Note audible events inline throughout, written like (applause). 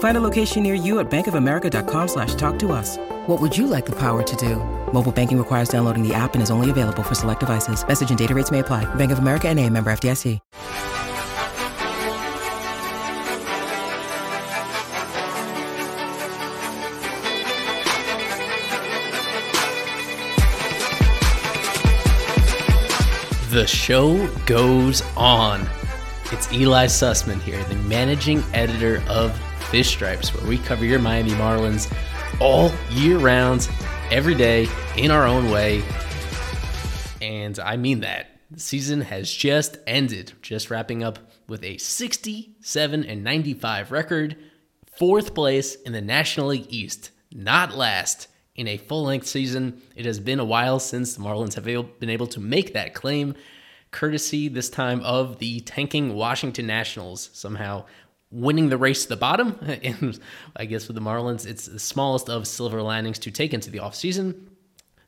Find a location near you at bankofamerica.com slash talk to us. What would you like the power to do? Mobile banking requires downloading the app and is only available for select devices. Message and data rates may apply. Bank of America and a member FDIC. The show goes on. It's Eli Sussman here, the managing editor of Fish Stripes, where we cover your Miami Marlins all year round, every day, in our own way. And I mean that. The season has just ended, just wrapping up with a 67 and 95 record, fourth place in the National League East, not last in a full length season. It has been a while since the Marlins have been able to make that claim, courtesy this time of the tanking Washington Nationals, somehow winning the race to the bottom. (laughs) And I guess with the Marlins, it's the smallest of silver linings to take into the offseason.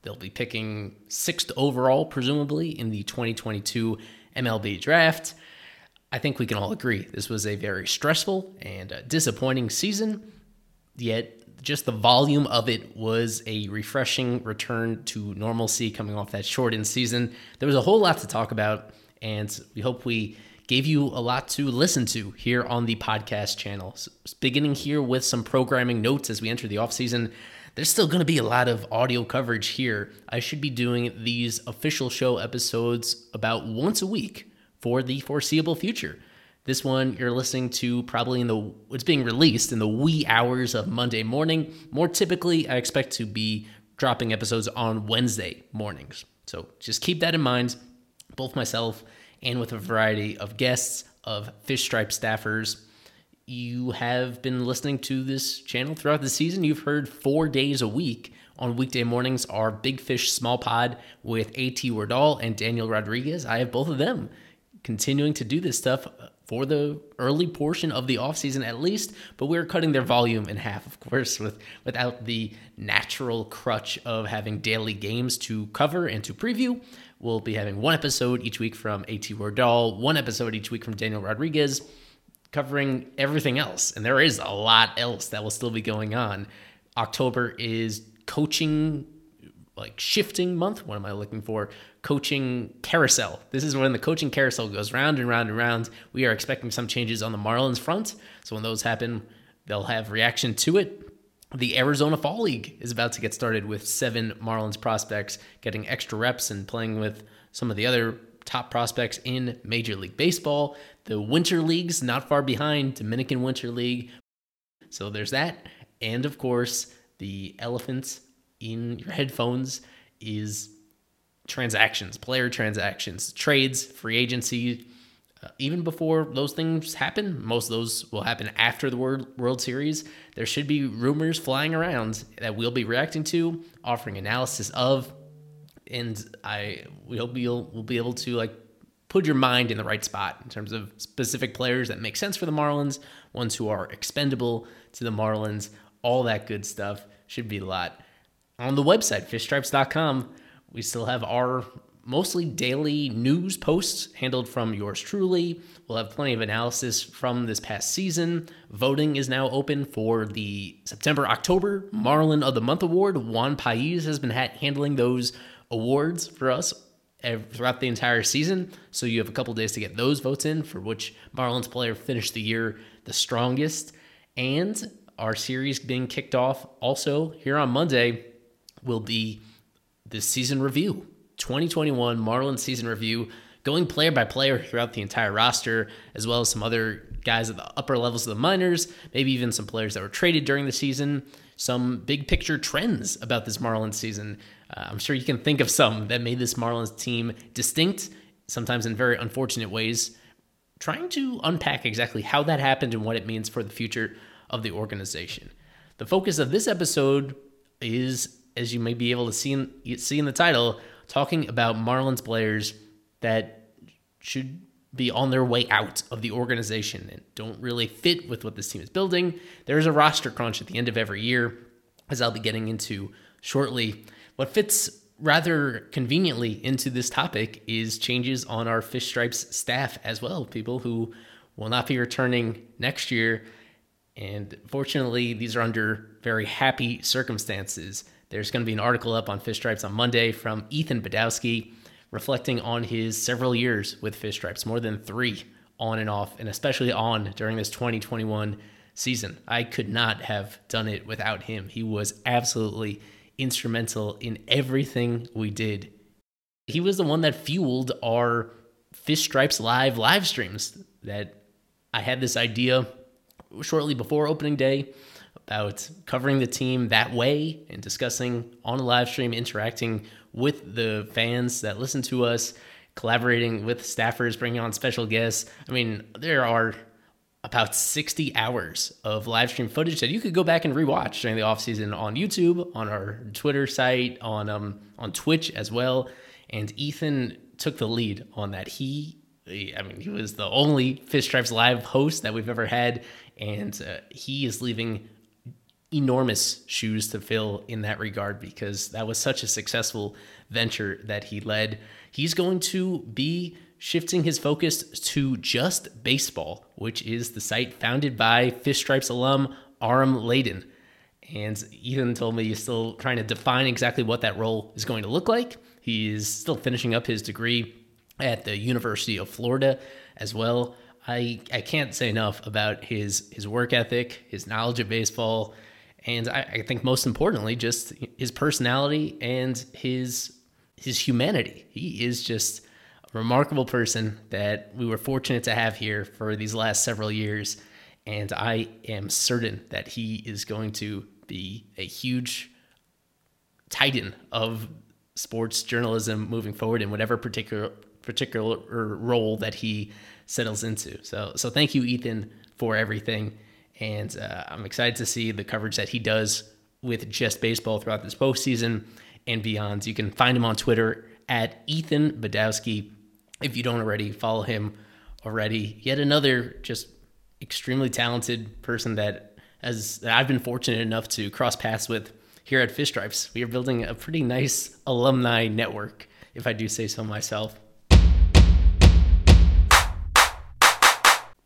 They'll be picking sixth overall, presumably, in the 2022 MLB draft. I think we can all agree this was a very stressful and uh, disappointing season, yet just the volume of it was a refreshing return to normalcy coming off that shortened season. There was a whole lot to talk about, and we hope we gave you a lot to listen to here on the podcast channel. So beginning here with some programming notes as we enter the offseason. There's still going to be a lot of audio coverage here. I should be doing these official show episodes about once a week for the foreseeable future. This one you're listening to probably in the it's being released in the wee hours of Monday morning. More typically, I expect to be dropping episodes on Wednesday mornings. So just keep that in mind. Both myself and with a variety of guests of Fish Stripe staffers. You have been listening to this channel throughout the season, you've heard four days a week. On weekday mornings our Big Fish Small Pod with AT Wardall and Daniel Rodriguez. I have both of them continuing to do this stuff for the early portion of the offseason at least, but we're cutting their volume in half, of course, with without the natural crutch of having daily games to cover and to preview. We'll be having one episode each week from AT Wardall, one episode each week from Daniel Rodriguez covering everything else. And there is a lot else that will still be going on. October is coaching, like shifting month. What am I looking for? Coaching carousel. This is when the coaching carousel goes round and round and round. We are expecting some changes on the Marlins front. So when those happen, they'll have reaction to it. The Arizona Fall League is about to get started with seven Marlins prospects getting extra reps and playing with some of the other top prospects in Major League Baseball. The Winter League's not far behind, Dominican Winter League. So there's that. And of course, the elephant in your headphones is transactions, player transactions, trades, free agency. Uh, even before those things happen, most of those will happen after the World, World Series. There should be rumors flying around that we'll be reacting to, offering analysis of, and I we hope you'll we'll be able to like put your mind in the right spot in terms of specific players that make sense for the Marlins, ones who are expendable to the Marlins, all that good stuff should be a lot. On the website fishstripes.com, we still have our mostly daily news posts handled from yours truly. We'll have plenty of analysis from this past season. Voting is now open for the September October Marlin of the Month award. Juan Pais has been ha- handling those awards for us throughout the entire season. So you have a couple days to get those votes in for which Marlins player finished the year the strongest. And our series being kicked off also here on Monday will be the season review. 2021 Marlins season review going player by player throughout the entire roster, as well as some other guys at the upper levels of the minors, maybe even some players that were traded during the season, some big picture trends about this Marlins season. Uh, I'm sure you can think of some that made this Marlins team distinct, sometimes in very unfortunate ways. Trying to unpack exactly how that happened and what it means for the future of the organization. The focus of this episode is, as you may be able to see in, see in the title, talking about Marlins players that should be on their way out of the organization and don't really fit with what this team is building. There's a roster crunch at the end of every year, as I'll be getting into shortly. What fits rather conveniently into this topic is changes on our Fish Stripes staff as well. People who will not be returning next year. And fortunately, these are under very happy circumstances. There's going to be an article up on Fish Stripes on Monday from Ethan Badowski reflecting on his several years with Fish Stripes, more than three on and off, and especially on during this 2021 season. I could not have done it without him. He was absolutely instrumental in everything we did. He was the one that fueled our Fish Stripes live live streams that I had this idea shortly before opening day about covering the team that way and discussing on a live stream, interacting with the fans that listen to us, collaborating with staffers, bringing on special guests. I mean, there are about 60 hours of live stream footage that you could go back and rewatch during the offseason on YouTube, on our Twitter site, on um on Twitch as well. And Ethan took the lead on that. He I mean, he was the only Fish Stripes live host that we've ever had, and uh, he is leaving enormous shoes to fill in that regard because that was such a successful venture that he led. He's going to be shifting his focus to just baseball, which is the site founded by Fish Stripes alum Aram Leighton. And Ethan told me he's still trying to define exactly what that role is going to look like. He's still finishing up his degree at the University of Florida as well. I, I can't say enough about his his work ethic, his knowledge of baseball, and I, I think most importantly, just his personality and his his humanity. He is just a remarkable person that we were fortunate to have here for these last several years, and I am certain that he is going to be a huge titan of sports journalism moving forward in whatever particular particular role that he settles into. So so thank you Ethan for everything and uh, I'm excited to see the coverage that he does with just baseball throughout this postseason and beyond. You can find him on Twitter at Ethan Badowski. If you don't already follow him already, yet another just extremely talented person that as I've been fortunate enough to cross paths with here at Fish Stripes. We are building a pretty nice alumni network, if I do say so myself.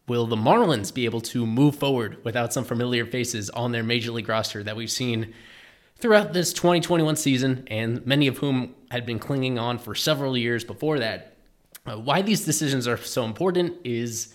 Will the Marlins be able to move forward without some familiar faces on their major league roster that we've seen throughout this 2021 season, and many of whom had been clinging on for several years before that? Uh, why these decisions are so important is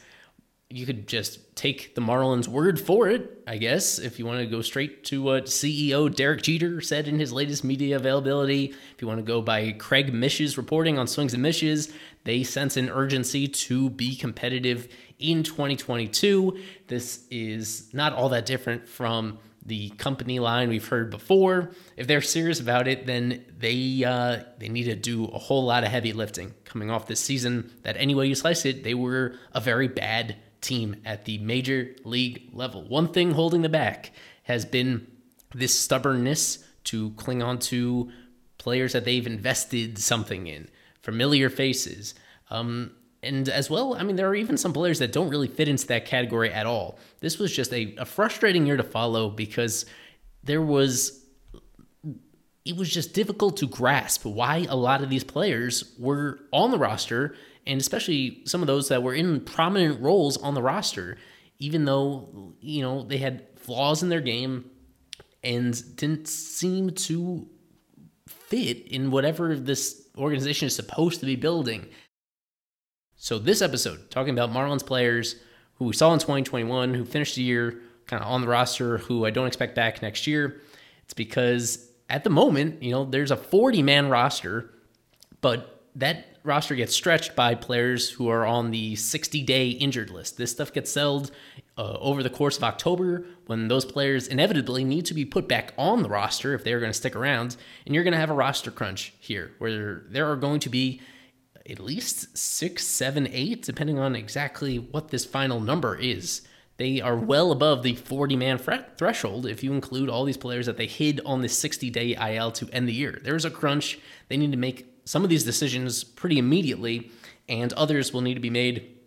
you could just take the Marlins' word for it, I guess, if you want to go straight to what CEO Derek Jeter said in his latest media availability. If you want to go by Craig Mish's reporting on Swings and Mishes, they sense an urgency to be competitive in 2022. This is not all that different from the company line we've heard before. If they're serious about it, then they uh, they need to do a whole lot of heavy lifting coming off this season. That any way you slice it, they were a very bad team at the major league level. One thing holding them back has been this stubbornness to cling on to players that they've invested something in, familiar faces. Um, and as well, I mean, there are even some players that don't really fit into that category at all. This was just a, a frustrating year to follow because there was, it was just difficult to grasp why a lot of these players were on the roster, and especially some of those that were in prominent roles on the roster, even though, you know, they had flaws in their game and didn't seem to fit in whatever this organization is supposed to be building. So, this episode, talking about Marlins players who we saw in 2021, who finished the year kind of on the roster, who I don't expect back next year, it's because at the moment, you know, there's a 40 man roster, but that roster gets stretched by players who are on the 60 day injured list. This stuff gets settled uh, over the course of October when those players inevitably need to be put back on the roster if they're going to stick around. And you're going to have a roster crunch here where there are going to be at least six, seven, eight, depending on exactly what this final number is. They are well above the 40 man threshold if you include all these players that they hid on the 60 day IL to end the year. There's a crunch. They need to make some of these decisions pretty immediately, and others will need to be made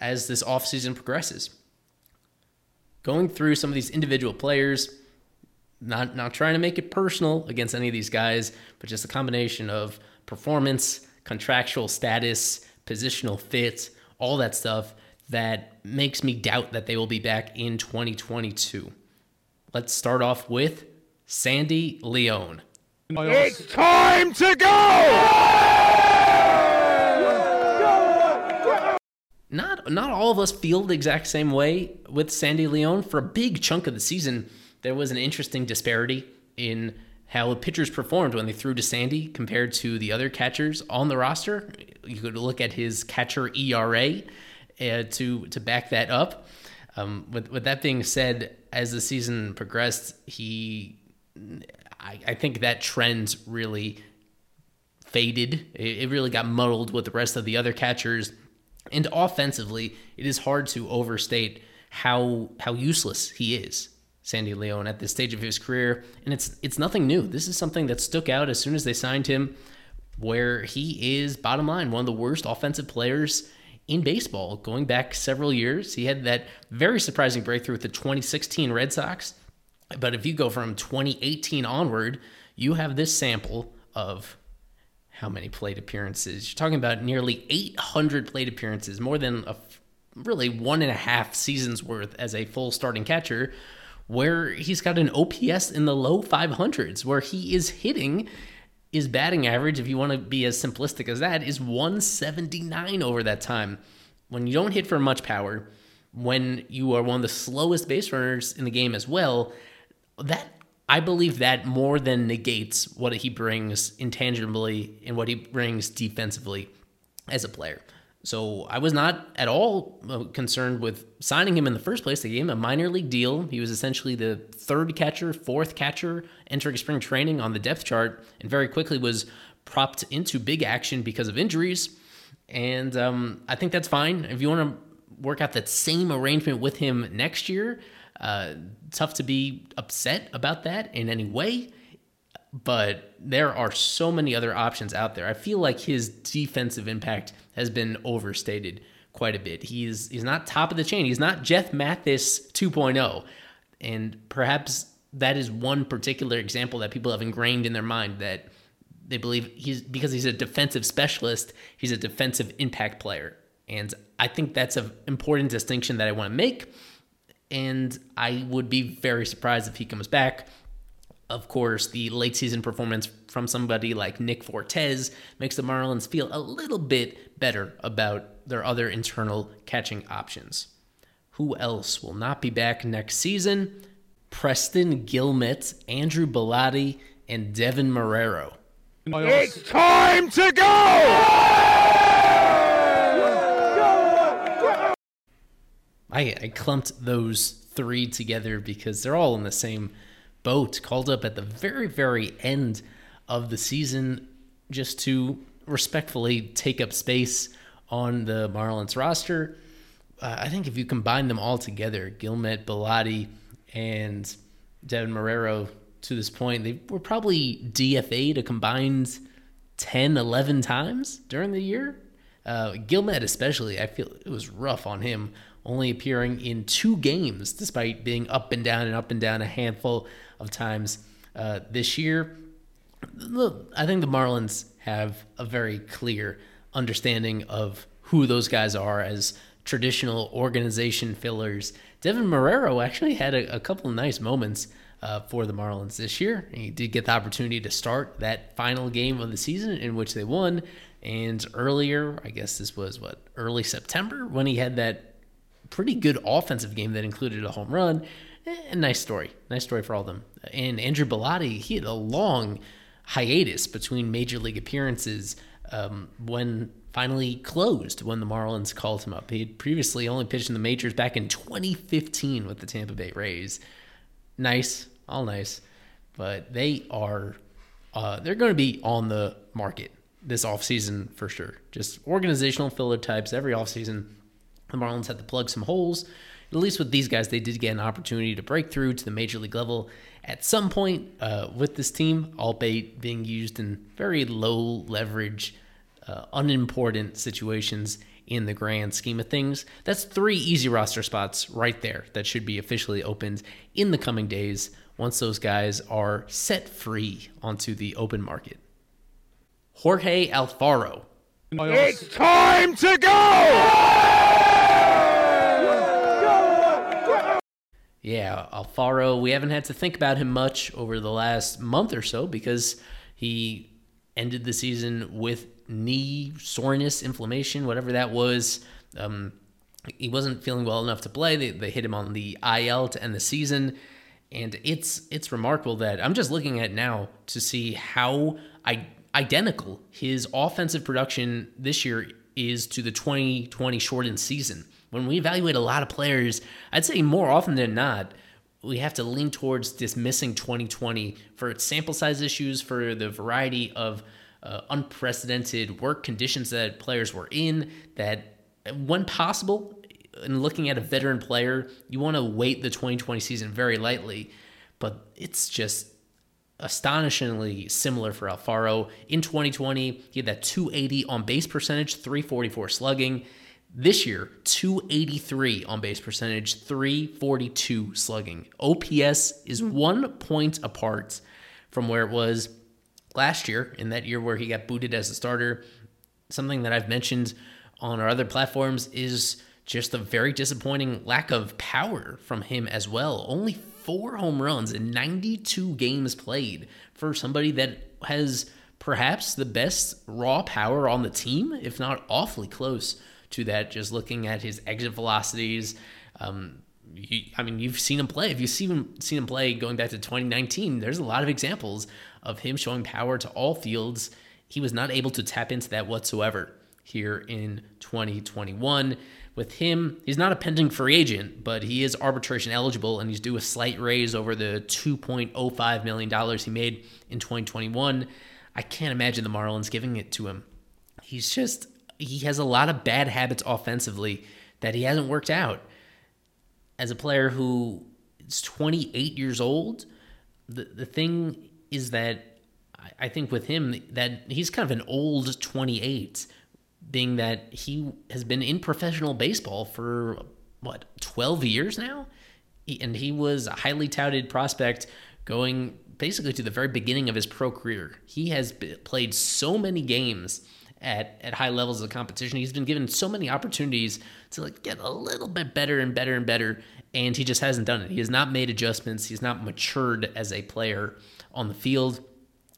as this offseason progresses. Going through some of these individual players, not not trying to make it personal against any of these guys, but just a combination of performance, contractual status, positional fit, all that stuff that makes me doubt that they will be back in 2022. Let's start off with Sandy Leon. It's time to go! Not not all of us feel the exact same way with Sandy Leon. For a big chunk of the season, there was an interesting disparity in how the pitchers performed when they threw to Sandy compared to the other catchers on the roster. You could look at his catcher ERA uh, to to back that up. Um, with with that being said, as the season progressed, he I, I think that trend really faded. It, it really got muddled with the rest of the other catchers. And offensively, it is hard to overstate how how useless he is, Sandy Leon, at this stage of his career. And it's it's nothing new. This is something that stuck out as soon as they signed him, where he is bottom line one of the worst offensive players in baseball. Going back several years, he had that very surprising breakthrough with the 2016 Red Sox. But if you go from 2018 onward, you have this sample of how many plate appearances? You're talking about nearly 800 plate appearances, more than a really one and a half seasons worth as a full starting catcher, where he's got an OPS in the low 500s, where he is hitting his batting average, if you want to be as simplistic as that, is 179 over that time. When you don't hit for much power, when you are one of the slowest base runners in the game as well, that I believe that more than negates what he brings intangibly and what he brings defensively as a player. So I was not at all uh, concerned with signing him in the first place. They gave him a minor league deal. He was essentially the third catcher, fourth catcher entering spring training on the depth chart, and very quickly was propped into big action because of injuries. And um, I think that's fine. If you want to work out that same arrangement with him next year, uh, tough to be upset about that in any way, but there are so many other options out there. I feel like his defensive impact has been overstated quite a bit. He's he's not top of the chain. He's not Jeff Mathis 2.0, and perhaps that is one particular example that people have ingrained in their mind that they believe he's because he's a defensive specialist, he's a defensive impact player. And I think that's an important distinction that I want to make and I would be very surprised if he comes back. Of course, the late season performance from somebody like Nick Fortes makes the Marlins feel a little bit better about their other internal catching options. Who else will not be back next season? Preston Guilmet, Andrew Bellatti, and Deven Marrero. It's time to go! I, I clumped those three together because they're all in the same boat, called up at the very, very end of the season just to respectfully take up space on the Marlins roster. Uh, I think if you combine them all together, Guilmet, Bellatti, and Deven Marrero to this point, they were probably DFA'd a combined 10, 11 times during the year. Uh, Guilmet, especially, I feel it was rough on him only appearing in two games despite being up and down and up and down a handful of times uh, this year. I think the Marlins have a very clear understanding of who those guys are as traditional organization fillers. Deven Marrero actually had a, a couple of nice moments uh, for the Marlins this year. He did get the opportunity to start that final game of the season in which they won. And earlier, I guess this was what, early September, when he had that pretty good offensive game that included a home run. Eh, nice story. Nice story for all of them. And Andrew Bellatti, he had a long hiatus between major league appearances um, when finally closed when the Marlins called him up. He had previously only pitched in the majors back in 2015 with the Tampa Bay Rays. Nice, all nice, but they are uh, they're going to be on the market this offseason for sure. Just organizational filler types every offseason. The Marlins had to plug some holes. At least with these guys, they did get an opportunity to break through to the major league level at some point uh, with this team, albeit being used in very low leverage, uh, unimportant situations in the grand scheme of things. That's three easy roster spots right there that should be officially opened in the coming days once those guys are set free onto the open market. Jorge Alfaro. It's time to go! Yeah, Alfaro, we haven't had to think about him much over the last month or so because he ended the season with knee soreness, inflammation, whatever that was. Um, he wasn't feeling well enough to play. They, they hit him on the IL to end the season. And it's it's remarkable that I'm just looking at now to see how I identical his offensive production this year is to the 2020 shortened season. When we evaluate a lot of players, I'd say more often than not, we have to lean towards dismissing 2020 for its sample size issues, for the variety of uh, unprecedented work conditions that players were in, that when possible, in looking at a veteran player, you want to weight the 2020 season very lightly, but it's just astonishingly similar for Alfaro. In 2020, he had that 280 on base percentage, 344 slugging. This year, 283 on base percentage, 342 slugging. OPS is hmm. one point apart from where it was last year, in that year where he got booted as a starter. Something that I've mentioned on our other platforms is just a very disappointing lack of power from him as well. Only four home runs in 92 games played for somebody that has perhaps the best raw power on the team, if not awfully close to that. Just looking at his exit velocities. Um, I mean, you've seen him play. If you've seen him, seen him play going back to 2019, there's a lot of examples of him showing power to all fields. He was not able to tap into that whatsoever here in 2021 with him, he's not a pending free agent, but he is arbitration eligible and he's due a slight raise over the $2.05 million he made in 2021. I can't imagine the Marlins giving it to him. He's just, he has a lot of bad habits offensively that he hasn't worked out. As a player who is 28 years old, the, the thing is that I think with him that he's kind of an old 28 being that he has been in professional baseball for what 12 years now he, and he was a highly touted prospect going basically to the very beginning of his pro career he has played so many games at, at high levels of competition he's been given so many opportunities to like get a little bit better and better and better and he just hasn't done it he has not made adjustments he's not matured as a player on the field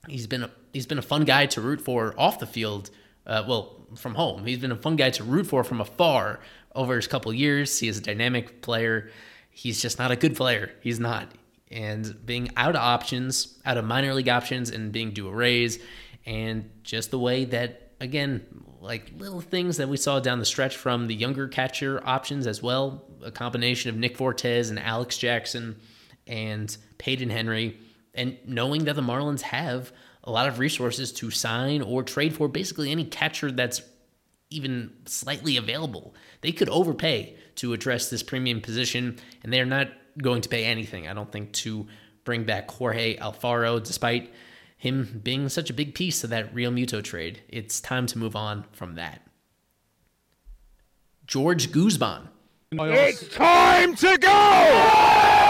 he's been a, he's been a fun guy to root for off the field uh, well, from home. He's been a fun guy to root for from afar over his couple years. He is a dynamic player. He's just not a good player. He's not. And being out of options, out of minor league options, and being due a raise, and just the way that, again, like little things that we saw down the stretch from the younger catcher options as well, a combination of Nick Fortes and Alex Jackson and Payton Henry, and knowing that the Marlins have a lot of resources to sign or trade for basically any catcher that's even slightly available. They could overpay to address this premium position, and they're not going to pay anything, I don't think, to bring back Jorge Alfaro, despite him being such a big piece of that Realmuto trade. It's time to move on from that. George Guzman. It's time to go!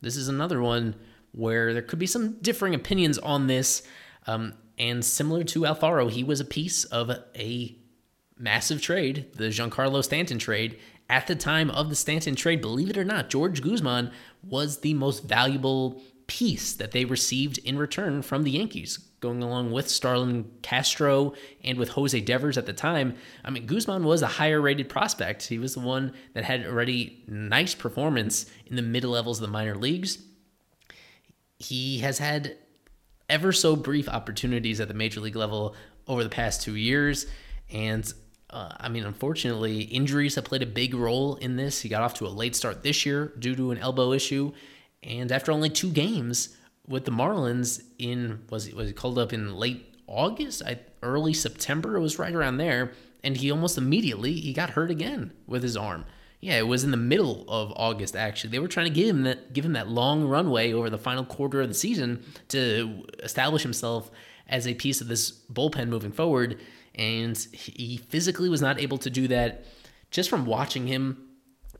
This is another one where there could be some differing opinions on this. Um, and similar to Alfaro, he was a piece of a massive trade, the Giancarlo Stanton trade. At the time of the Stanton trade, believe it or not, George Guzman was the most valuable piece that they received in return from the Yankees, going along with Starlin Castro and with Jose Devers at the time. I mean, Guzman was a higher rated prospect. He was the one that had already nice performance in the mid levels of the minor leagues. He has had ever so brief opportunities at the major league level over the past two years. And uh, I mean, unfortunately, injuries have played a big role in this. He got off to a late start this year due to an elbow issue. And after only two games with the Marlins in, was was he called up in late August, I, early September? It was right around there. And he almost immediately, he got hurt again with his arm. Yeah, it was in the middle of August. Actually, they were trying to give him that give him that long runway over the final quarter of the season to establish himself as a piece of this bullpen moving forward, and he physically was not able to do that. Just from watching him,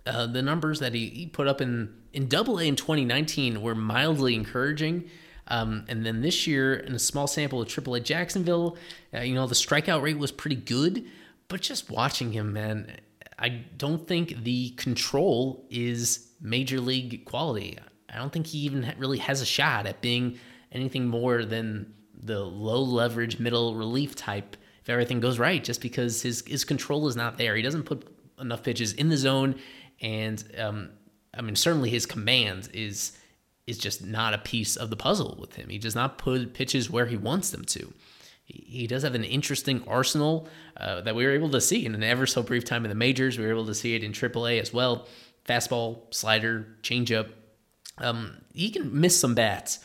uh, the numbers that he, he put up in in Double A in 2019 were mildly encouraging. Um, and then this year, in a small sample of Triple A Jacksonville, uh, you know the strikeout rate was pretty good, but just watching him, man, I don't think the control is major league quality. I don't think he even really has a shot at being anything more than the low leverage middle relief type if everything goes right, just because his his control is not there. He doesn't put enough pitches in the zone, and um, I mean certainly his command is is just not a piece of the puzzle with him. He does not put pitches where he wants them to he does have an interesting arsenal uh, that we were able to see in an ever so brief time in the majors. We were able to see it in AAA as well. Fastball, slider, changeup. Um, he can miss some bats.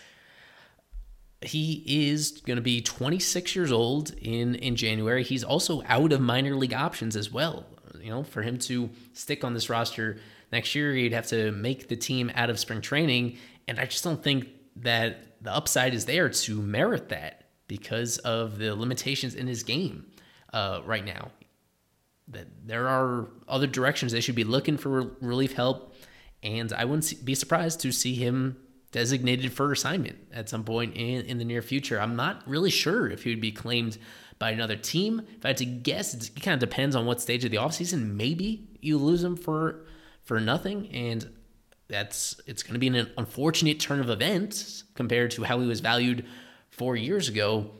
He is going to be 26 years old in in January. He's also out of minor league options as well. You know, for him to stick on this roster next year, he'd have to make the team out of spring training, and I just don't think that the upside is there to merit that because of the limitations in his game uh, right now. That there are other directions they should be looking for relief help, and I wouldn't be surprised to see him designated for assignment at some point in, in the near future. I'm not really sure if he would be claimed by another team. If I had to guess, it kind of depends on what stage of the offseason. Maybe you lose him for for nothing, and that's it's going to be an unfortunate turn of events compared to how he was valued four years ago.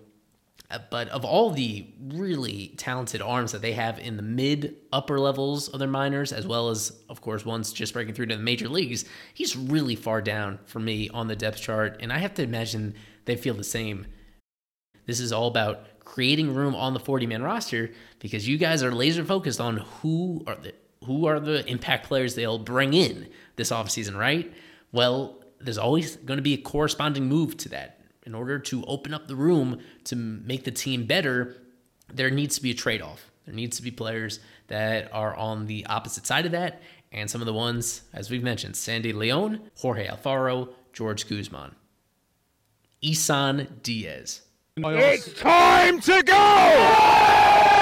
Uh, but of all the really talented arms that they have in the mid upper levels of their minors, as well as, of course, ones just breaking through to the major leagues, he's really far down for me on the depth chart. And I have to imagine they feel the same. This is all about creating room on the 40 man roster because you guys are laser focused on who are the who are the impact players they'll bring in this offseason, right? Well, there's always going to be a corresponding move to that in order to open up the room to make the team better, there needs to be a trade off. There needs to be players that are on the opposite side of that. And some of the ones, as we've mentioned, Sandy Leon, Jorge Alfaro, George Guzman, Isan Diaz. It's time to go!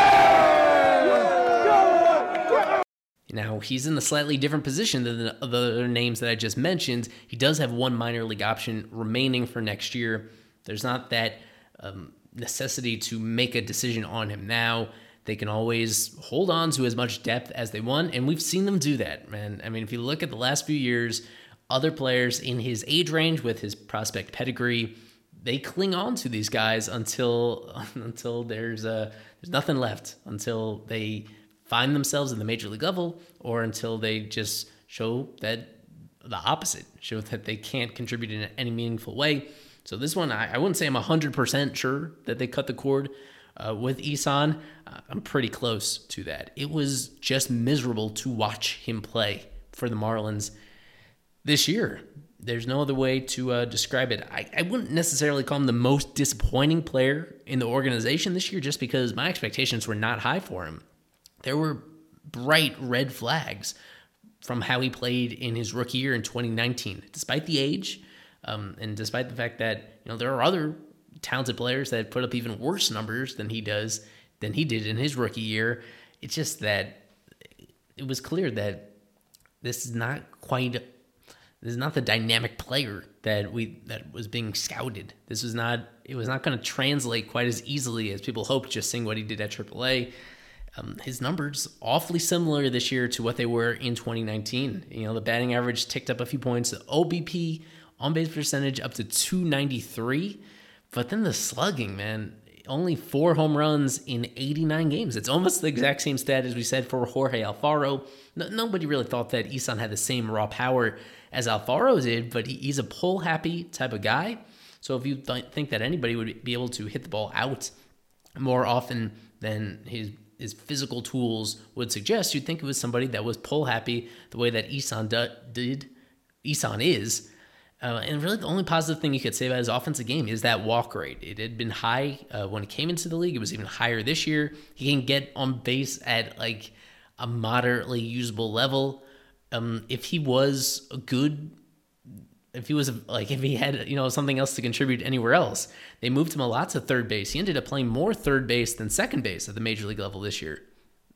Now, he's in a slightly different position than the other names that I just mentioned. He does have one minor league option remaining for next year. There's not that um, necessity to make a decision on him now. They can always hold on to as much depth as they want, and we've seen them do that, man. I mean, if you look at the last few years, other players in his age range with his prospect pedigree, they cling on to these guys until (laughs) until there's uh, there's nothing left, until they find themselves in the major league level or until they just show that the opposite, show that they can't contribute in any meaningful way. So this one, I, I wouldn't say I'm 100% sure that they cut the cord uh, with Isan. Uh, I'm pretty close to that. It was just miserable to watch him play for the Marlins this year. There's no other way to uh, describe it. I, I wouldn't necessarily call him the most disappointing player in the organization this year just because my expectations were not high for him there were bright red flags from how he played in his rookie year in 2019, despite the age, um, and despite the fact that you know there are other talented players that put up even worse numbers than he does than he did in his rookie year. It's just that it was clear that this is not quite this is not the dynamic player that we that was being scouted. This was not it was not going to translate quite as easily as people hoped just seeing what he did at AAA um, his numbers awfully similar this year to what they were in 2019. You know, the batting average ticked up a few points, the OBP on base percentage up to 293, but then the slugging, man, only four home runs in 89 games. It's almost the exact same stat as we said for Jorge Alfaro. No, nobody really thought that Isan had the same raw power as Alfaro did, but he, he's a pull happy type of guy. So if you th- think that anybody would be able to hit the ball out more often than his his physical tools would suggest, you'd think it was somebody that was pull happy the way that Isan did. Isan is. Uh, and really, the only positive thing you could say about his offensive game is that walk rate. It had been high uh, when he came into the league. It was even higher this year. He can get on base at like a moderately usable level. Um, if he was a good, if he was like if he had you know something else to contribute anywhere else, they moved him a lot to third base. He ended up playing more third base than second base at the major league level this year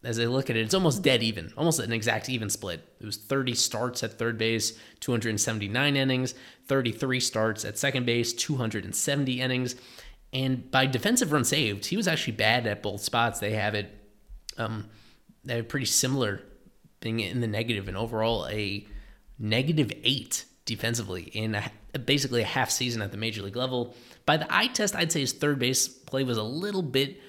as I look at it, it's almost dead even, almost an exact even split. It was 30 starts at third base, 279 innings, 33 starts at second base, 270 innings. And by defensive run saved, he was actually bad at both spots. They have it, um, they have pretty similar, being in the negative, and overall a negative eight defensively in a, basically a half season at the major league level. By the eye test, I'd say his third base play was a little bit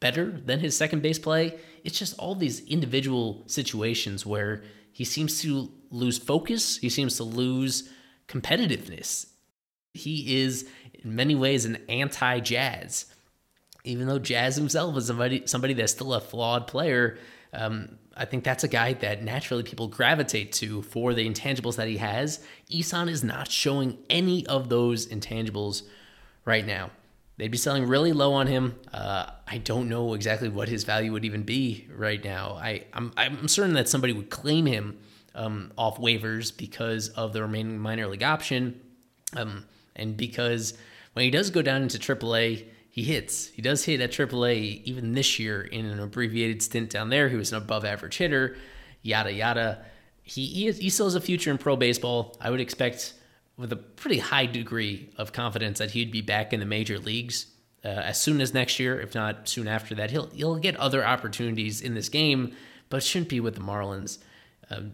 better than his second base play. It's just all these individual situations where he seems to lose focus, he seems to lose competitiveness. He is in many ways an anti-Jazz. Even though Jazz himself is somebody somebody that's still a flawed player, um, I think that's a guy that naturally people gravitate to for the intangibles that he has. Isan is not showing any of those intangibles right now. They'd be selling really low on him. Uh, I don't know exactly what his value would even be right now. I, I'm, I'm certain that somebody would claim him um, off waivers because of the remaining minor league option, um, and because when he does go down into AAA, he hits. He does hit at AAA even this year in an abbreviated stint down there. He was an above average hitter, yada yada. He he, is, he still has a future in pro baseball. I would expect with a pretty high degree of confidence that he'd be back in the major leagues uh, as soon as next year, if not soon after that. He'll he'll get other opportunities in this game, but shouldn't be with the Marlins, um,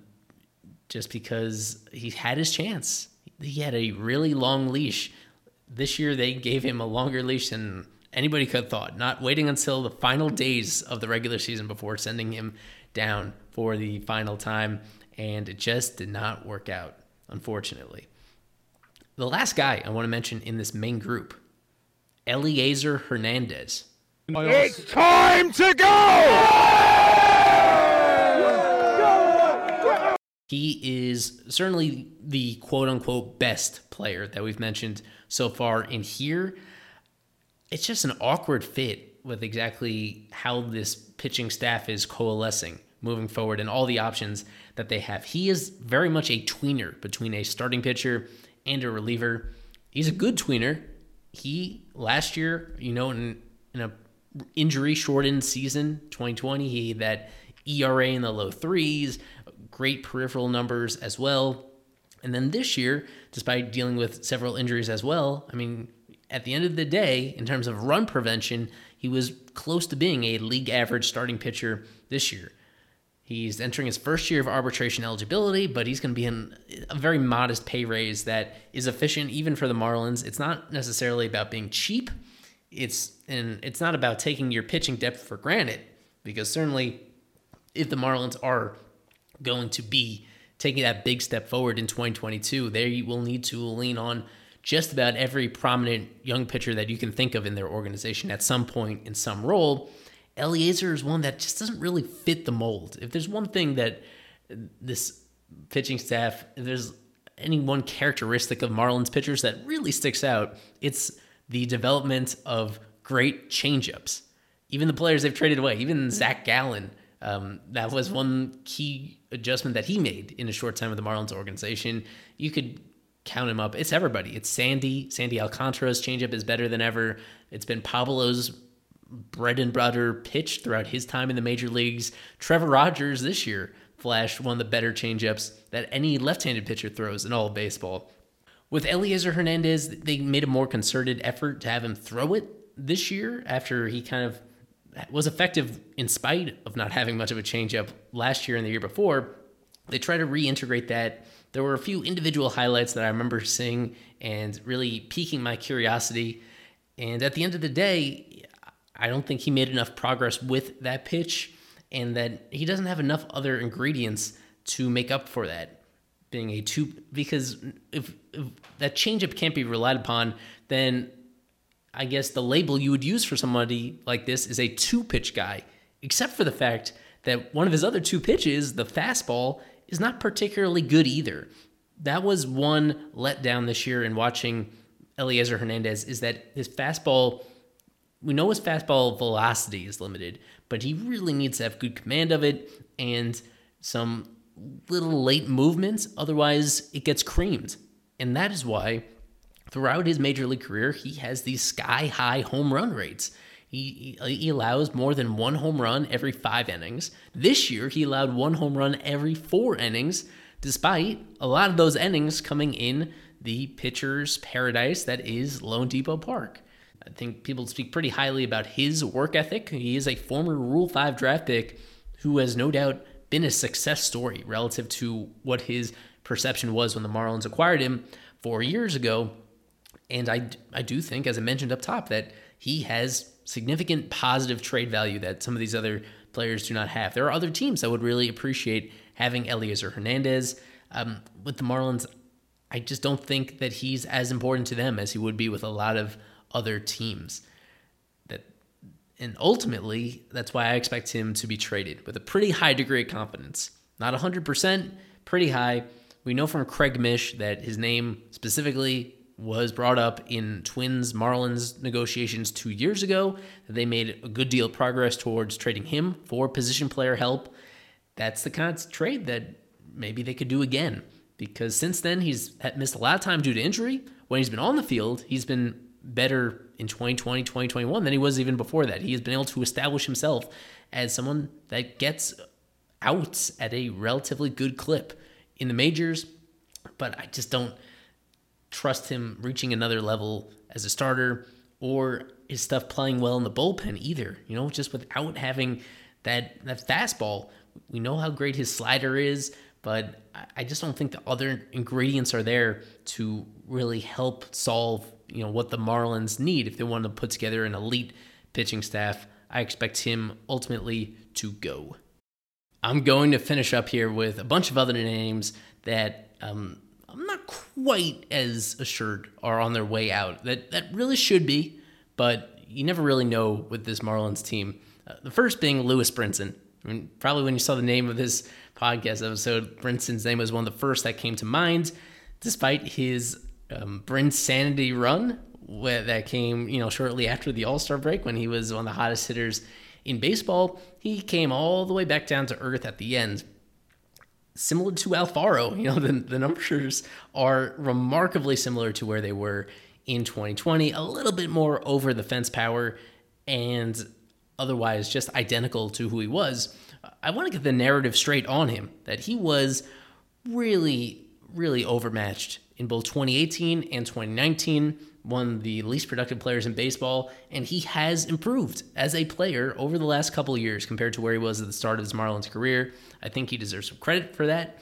just because he had his chance. He had a really long leash. This year they gave him a longer leash than anybody could have thought. Not waiting until the final days of the regular season before sending him down for the final time, and it just did not work out, unfortunately. The last guy I want to mention in this main group, Elieser Hernandez. It's time to go! He is certainly the quote unquote best player that we've mentioned so far in here. It's just an awkward fit with exactly how this pitching staff is coalescing moving forward and all the options that they have. He is very much a tweener between a starting pitcher and a reliever. He's a good tweener. He last year, you know, in, in a injury shortened season, 2020, he that ERA in the low threes, great peripheral numbers as well. And then this year, despite dealing with several injuries as well, I mean, at the end of the day, in terms of run prevention, he was close to being a league average starting pitcher this year. He's entering his first year of arbitration eligibility, but he's going to be in a very modest pay raise that is efficient even for the Marlins. It's not necessarily about being cheap. It's and it's not about taking your pitching depth for granted because certainly if the Marlins are going to be taking that big step forward in 2022, they will need to lean on just about every prominent young pitcher that you can think of in their organization at some point in some role. Elieser is one that just doesn't really fit the mold. If there's one thing that this pitching staff, if there's any one characteristic of Marlins pitchers that really sticks out, it's the development of great changeups. Even the players they've traded away, even Zach Gallen, um, that was one key adjustment that he made in a short time with the Marlins organization. You could count him up. It's everybody. It's Sandy. Sandy Alcantara's changeup is better than ever. It's been Pablo's bread and butter pitch throughout his time in the major leagues. Trevor Rogers this year flashed one of the better changeups that any left-handed pitcher throws in all of baseball. With Elieser Hernandez, they made a more concerted effort to have him throw it this year after he kind of was effective in spite of not having much of a changeup last year and the year before. They try to reintegrate that. There were a few individual highlights that I remember seeing and really piquing my curiosity. And at the end of the day, I don't think he made enough progress with that pitch and that he doesn't have enough other ingredients to make up for that. being a two because if, if that changeup can't be relied upon, then I guess the label you would use for somebody like this is a two pitch guy, except for the fact that one of his other two pitches, the fastball, is not particularly good either. That was one letdown this year in watching Elieser Hernandez is that his fastball, we know his fastball velocity is limited, but he really needs to have good command of it and some little late movements. Otherwise, it gets creamed. And that is why throughout his major league career, he has these sky high home run rates. He, he allows more than one home run every five innings. This year, he allowed one home run every four innings, despite a lot of those innings coming in the pitcher's paradise that is loanDepot Park. I think people speak pretty highly about his work ethic. He is a former Rule 5 draft pick who has no doubt been a success story relative to what his perception was when the Marlins acquired him four years ago. And I, I do think, as I mentioned up top, that he has significant positive trade value that some of these other players do not have. There are other teams that would really appreciate having Elieser Hernandez. Um, with the Marlins, I just don't think that he's as important to them as he would be with a lot of other teams. That and ultimately, that's why I expect him to be traded with a pretty high degree of confidence. Not 100%, pretty high. We know from Craig Mish that his name specifically was brought up in Twins Marlins negotiations two years ago. They made a good deal of progress towards trading him for position player help. That's the kind of trade that maybe they could do again because since then he's missed a lot of time due to injury. When he's been on the field, he's been better in 2020, 2021 than he was even before that. He has been able to establish himself as someone that gets outs at a relatively good clip in the majors, but I just don't trust him reaching another level as a starter or his stuff playing well in the bullpen either. You know, just without having that that fastball, we know how great his slider is but I just don't think the other ingredients are there to really help solve you know what the Marlins need if they want to put together an elite pitching staff. I expect him ultimately to go. I'm going to finish up here with a bunch of other names that um, quite as assured are on their way out. That that really should be, but you never really know with this Marlins team. Uh, the first being Lewis Brinson. I mean, probably when you saw the name of this podcast episode, Brinson's name was one of the first that came to mind, despite his um, Sanity run that came, you know, shortly after the All Star break when he was one of the hottest hitters in baseball. He came all the way back down to earth at the end. Similar to Alfaro, you know, the, the numbers are remarkably similar to where they were in 2020. A little bit more over the fence power and otherwise just identical to who he was. I want to get the narrative straight on him that he was really, really overmatched in both 2018 and 2019, one of the least productive players in baseball, and he has improved as a player over the last couple years compared to where he was at the start of his Marlins career. I think he deserves some credit for that.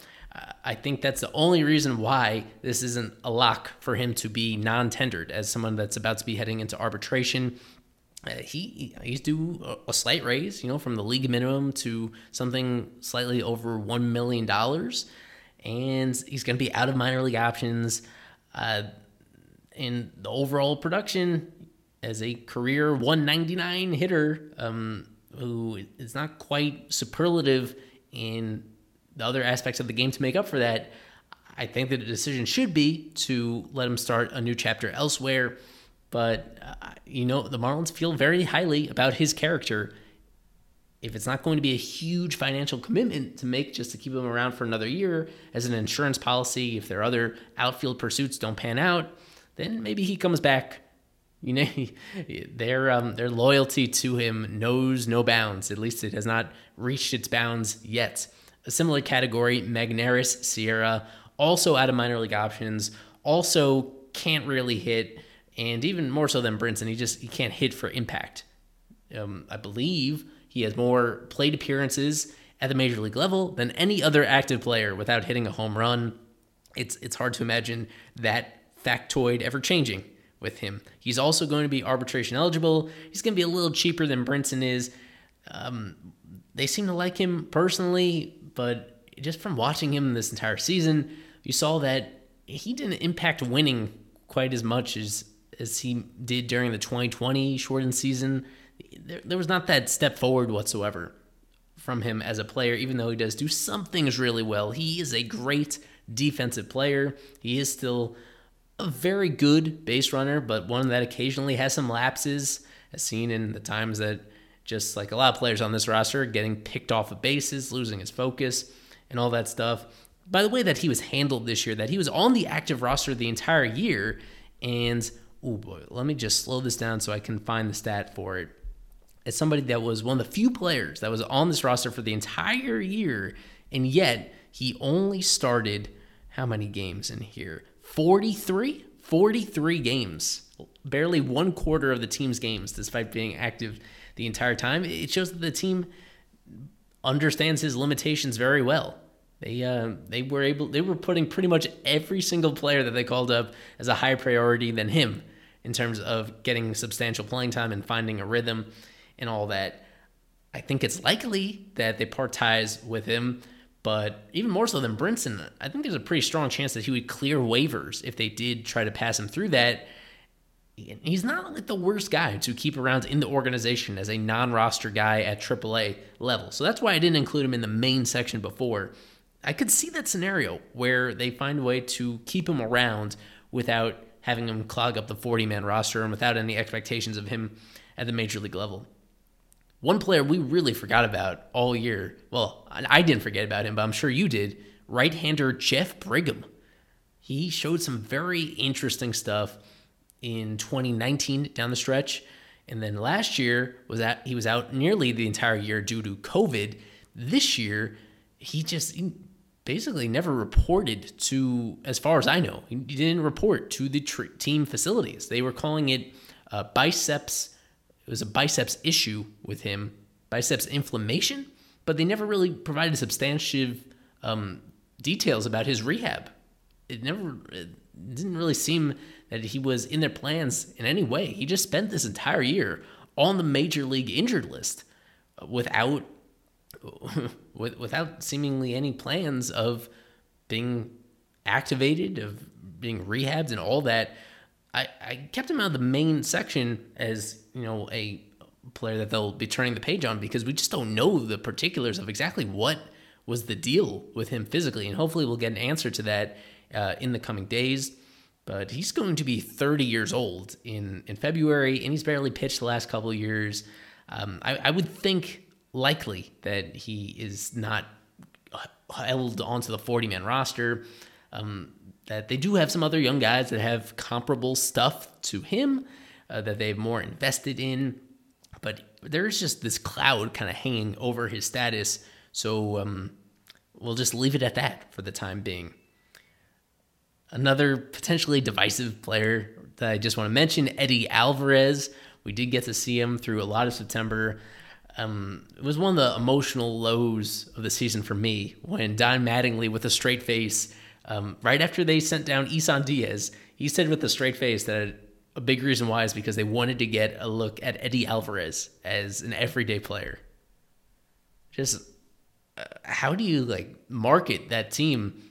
I think that's the only reason why this isn't a lock for him to be non tendered as someone that's about to be heading into arbitration uh, he he's due a slight raise, you know, from the league minimum to something slightly over one million dollars, and he's going to be out of minor league options. Uh, in the overall production, as a career 199 hitter, um, who is not quite superlative in the other aspects of the game to make up for that, I think that the decision should be to let him start a new chapter elsewhere. But, uh, you know, the Marlins feel very highly about his character. If it's not going to be a huge financial commitment to make just to keep him around for another year as an insurance policy, if their other outfield pursuits don't pan out, then maybe he comes back. You know, (laughs) their um, their loyalty to him knows no bounds. At least it has not reached its bounds yet. A similar category, Magneuris Sierra, also out of minor league options, also can't really hit and even more so than Brinson, he just he can't hit for impact. Um, I believe he has more plate appearances at the major league level than any other active player without hitting a home run. It's it's hard to imagine that factoid ever changing with him. He's also going to be arbitration eligible. He's going to be a little cheaper than Brinson is. Um, they seem to like him personally, but just from watching him this entire season, you saw that he didn't impact winning quite as much as as he did during the 2020 shortened season. There, there was not that step forward whatsoever from him as a player, even though he does do some things really well. He is a great defensive player. He is still a very good base runner, but one that occasionally has some lapses, as seen in the times that just like a lot of players on this roster getting picked off of bases, losing his focus, and all that stuff. By the way, that he was handled this year, that he was on the active roster the entire year, and oh boy, let me just slow this down so I can find the stat for it. As somebody that was one of the few players that was on this roster for the entire year, and yet he only started how many games in here? 43? 43 games. Barely one quarter of the team's games, despite being active the entire time. It shows that the team understands his limitations very well. They uh, they were able they were putting pretty much every single player that they called up as a higher priority than him in terms of getting substantial playing time and finding a rhythm and all that. I think it's likely that they part ties with him, but even more so than Brinson, I think there's a pretty strong chance that he would clear waivers if they did try to pass him through that he's not like the worst guy to keep around in the organization as a non-roster guy at AAA level. So that's why I didn't include him in the main section before. I could see that scenario where they find a way to keep him around without having him clog up the 40-man roster and without any expectations of him at the major league level. One player we really forgot about all year. Well, I didn't forget about him, but I'm sure you did. Right-hander Jeff Brigham. He showed some very interesting stuff in 2019 down the stretch. And then last year was that he was out nearly the entire year due to COVID. This year, he just he basically never reported to, as far as I know, he didn't report to the tr- team facilities. They were calling it uh, biceps. It was a biceps issue with him, biceps inflammation, but they never really provided substantive um, details about his rehab. It never it didn't really seem that he was in their plans in any way. He just spent this entire year on the major league injured list without (laughs) without seemingly any plans of being activated, of being rehabbed and all that. I, I kept him out of the main section as, you know, a player that they'll be turning the page on because we just don't know the particulars of exactly what was the deal with him physically. And hopefully we'll get an answer to that uh, in the coming days but he's going to be 30 years old in, in February, and he's barely pitched the last couple of years. Um, I, I, would think likely that he is not held onto the 40 man roster. Um, that they do have some other young guys that have comparable stuff to him uh, that they've more invested in, but there's just this cloud kind of hanging over his status. So um, we'll just leave it at that for the time being. Another potentially divisive player that I just want to mention, Eddie Alvarez. We did get to see him through a lot of September. Um, it was one of the emotional lows of the season for me when Don Mattingly, with a straight face, um, right after they sent down Isan Diaz, he said with a straight face that a big reason why is because they wanted to get a look at Eddie Alvarez as an everyday player. Just uh, how do you like market that team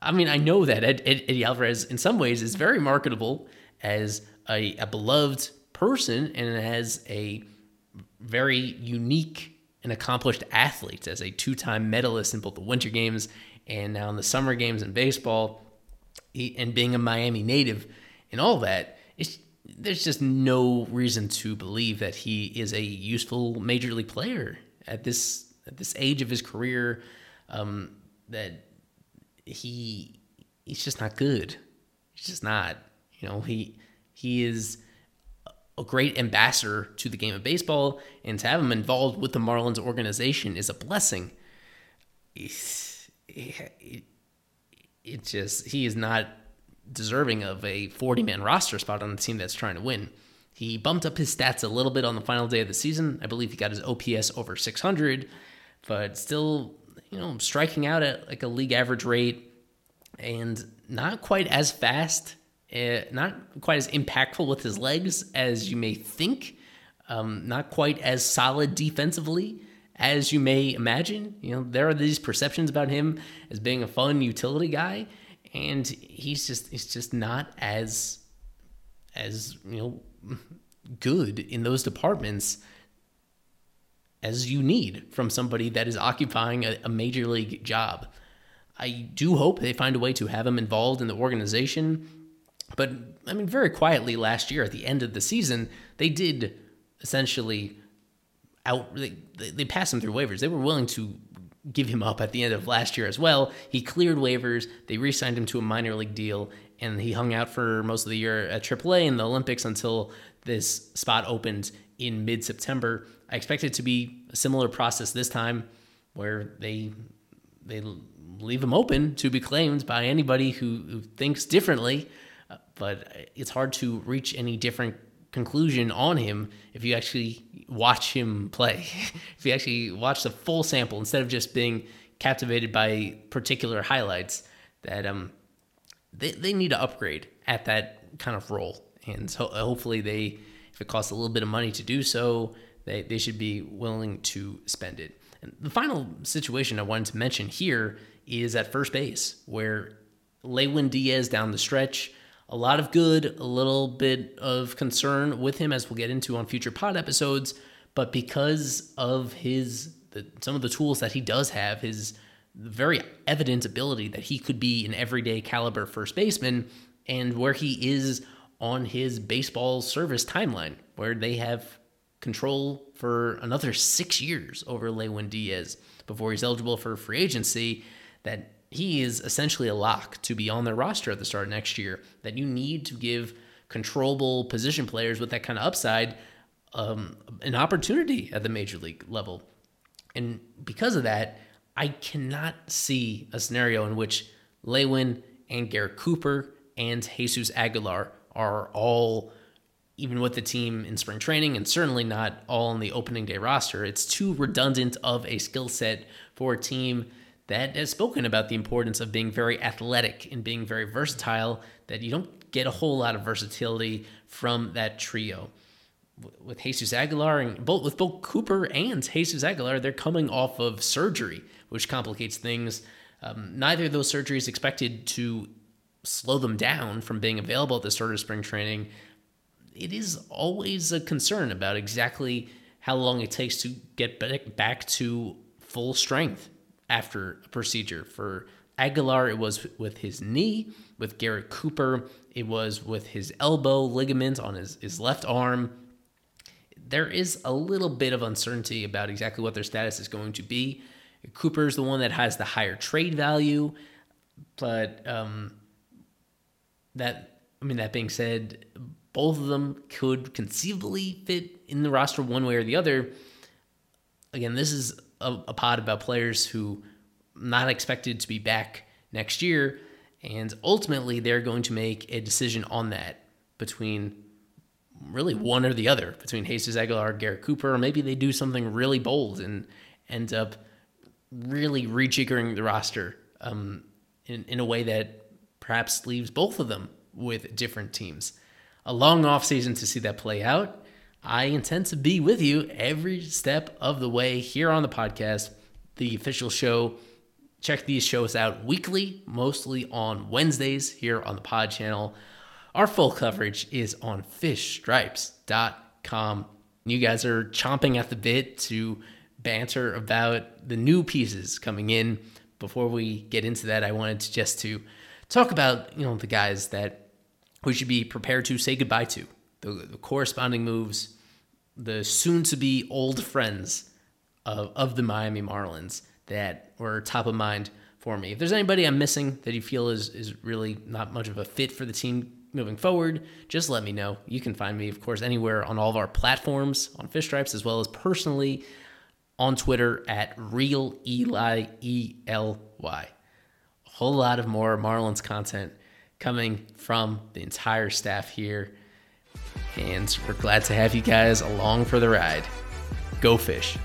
I mean, I know that Ed, Ed, Eddie Alvarez, in some ways, is very marketable as a, a beloved person and as a very unique and accomplished athlete, as a two time medalist in both the Winter Games and now in the Summer Games in baseball, and being a Miami native and all that. there's just no reason to believe that he is a useful major league player at this at this age of his career. Um, that he he's just not good. He's just not. You know, he he is a great ambassador to the game of baseball, and to have him involved with the Marlins organization is a blessing. It, it, it just he is not deserving of a 40 man roster spot on the team that's trying to win. He bumped up his stats a little bit on the final day of the season. I believe he got his OPS over 600, but still you know, striking out at like a league average rate and not quite as fast, uh, not quite as impactful with his legs as you may think, um, not quite as solid defensively as you may imagine. You know, there are these perceptions about him as being a fun utility guy, and he's just he's just not as as you know good in those departments as you need from somebody that is occupying a, a major league job. I do hope they find a way to have him involved in the organization. But I mean, very quietly last year at the end of the season, they did essentially out they, they passed him through waivers. They were willing to give him up at the end of last year as well. He cleared waivers. They re-signed him to a minor league deal, and he hung out for most of the year at AAA and the Olympics until this spot opened in mid-September. I expect it to be a similar process this time, where they they leave him open to be claimed by anybody who, who thinks differently. But it's hard to reach any different conclusion on him if you actually watch him play. (laughs) if you actually watch the full sample instead of just being captivated by particular highlights, that um they, they need to upgrade at that kind of role. And so hopefully they, if it costs a little bit of money to do so, they, they should be willing to spend it. And the final situation I wanted to mention here is at first base, where Lewin Diaz down the stretch a lot of good, a little bit of concern with him, as we'll get into on future pod episodes. But because of his the, some of the tools that he does have, his very evident ability that he could be an everyday caliber first baseman, and where he is on his baseball service timeline, where they have control for another six years over Lewin Diaz before he's eligible for free agency, that he is essentially a lock to be on their roster at the start of next year. That you need to give controllable position players with that kind of upside um, an opportunity at the major league level. And because of that, I cannot see a scenario in which Lewin and Garrett Cooper and Jesus Aguilar are all even with the team in spring training and certainly not all on the opening day roster. It's too redundant of a skill set for a team that has spoken about the importance of being very athletic and being very versatile, that you don't get a whole lot of versatility from that trio. With Jesus Aguilar and both with both Cooper and Jesus Aguilar, they're coming off of surgery, which complicates things. Um, neither of those surgeries expected to slow them down from being available at the start of spring training. It is always a concern about exactly how long it takes to get back to full strength after a procedure. For Aguilar, it was with his knee. With Garrett Cooper, it was with his elbow ligament on his, his left arm. There is a little bit of uncertainty about exactly what their status is going to be. Cooper is the one that has the higher trade value, but um, that I mean that being said, both of them could conceivably fit in the roster one way or the other. Again, this is a, a pod about players who not expected to be back next year, and ultimately they're going to make a decision on that between really one or the other, between Jesus Aguilar, Garrett Cooper, or maybe they do something really bold and end up really rejiggering the roster um, in, in a way that perhaps leaves both of them with different teams. A long offseason to see that play out. I intend to be with you every step of the way here on the podcast, the official show. Check these shows out weekly, mostly on Wednesdays here on the pod channel. Our full coverage is on fishstripes.com. You guys are chomping at the bit to banter about the new pieces coming in. Before we get into that, I wanted to just to talk about, you know, the guys that we should be prepared to say goodbye to the, the corresponding moves, the soon to be old friends of, of the Miami Marlins that were top of mind for me. If there's anybody I'm missing that you feel is, is really not much of a fit for the team moving forward, just let me know. You can find me, of course, anywhere on all of our platforms on Fish Stripes, as well as personally on Twitter at Real Ely E L Y. A whole lot of more Marlins content coming from the entire staff here and we're glad to have you guys along for the ride. Go fish.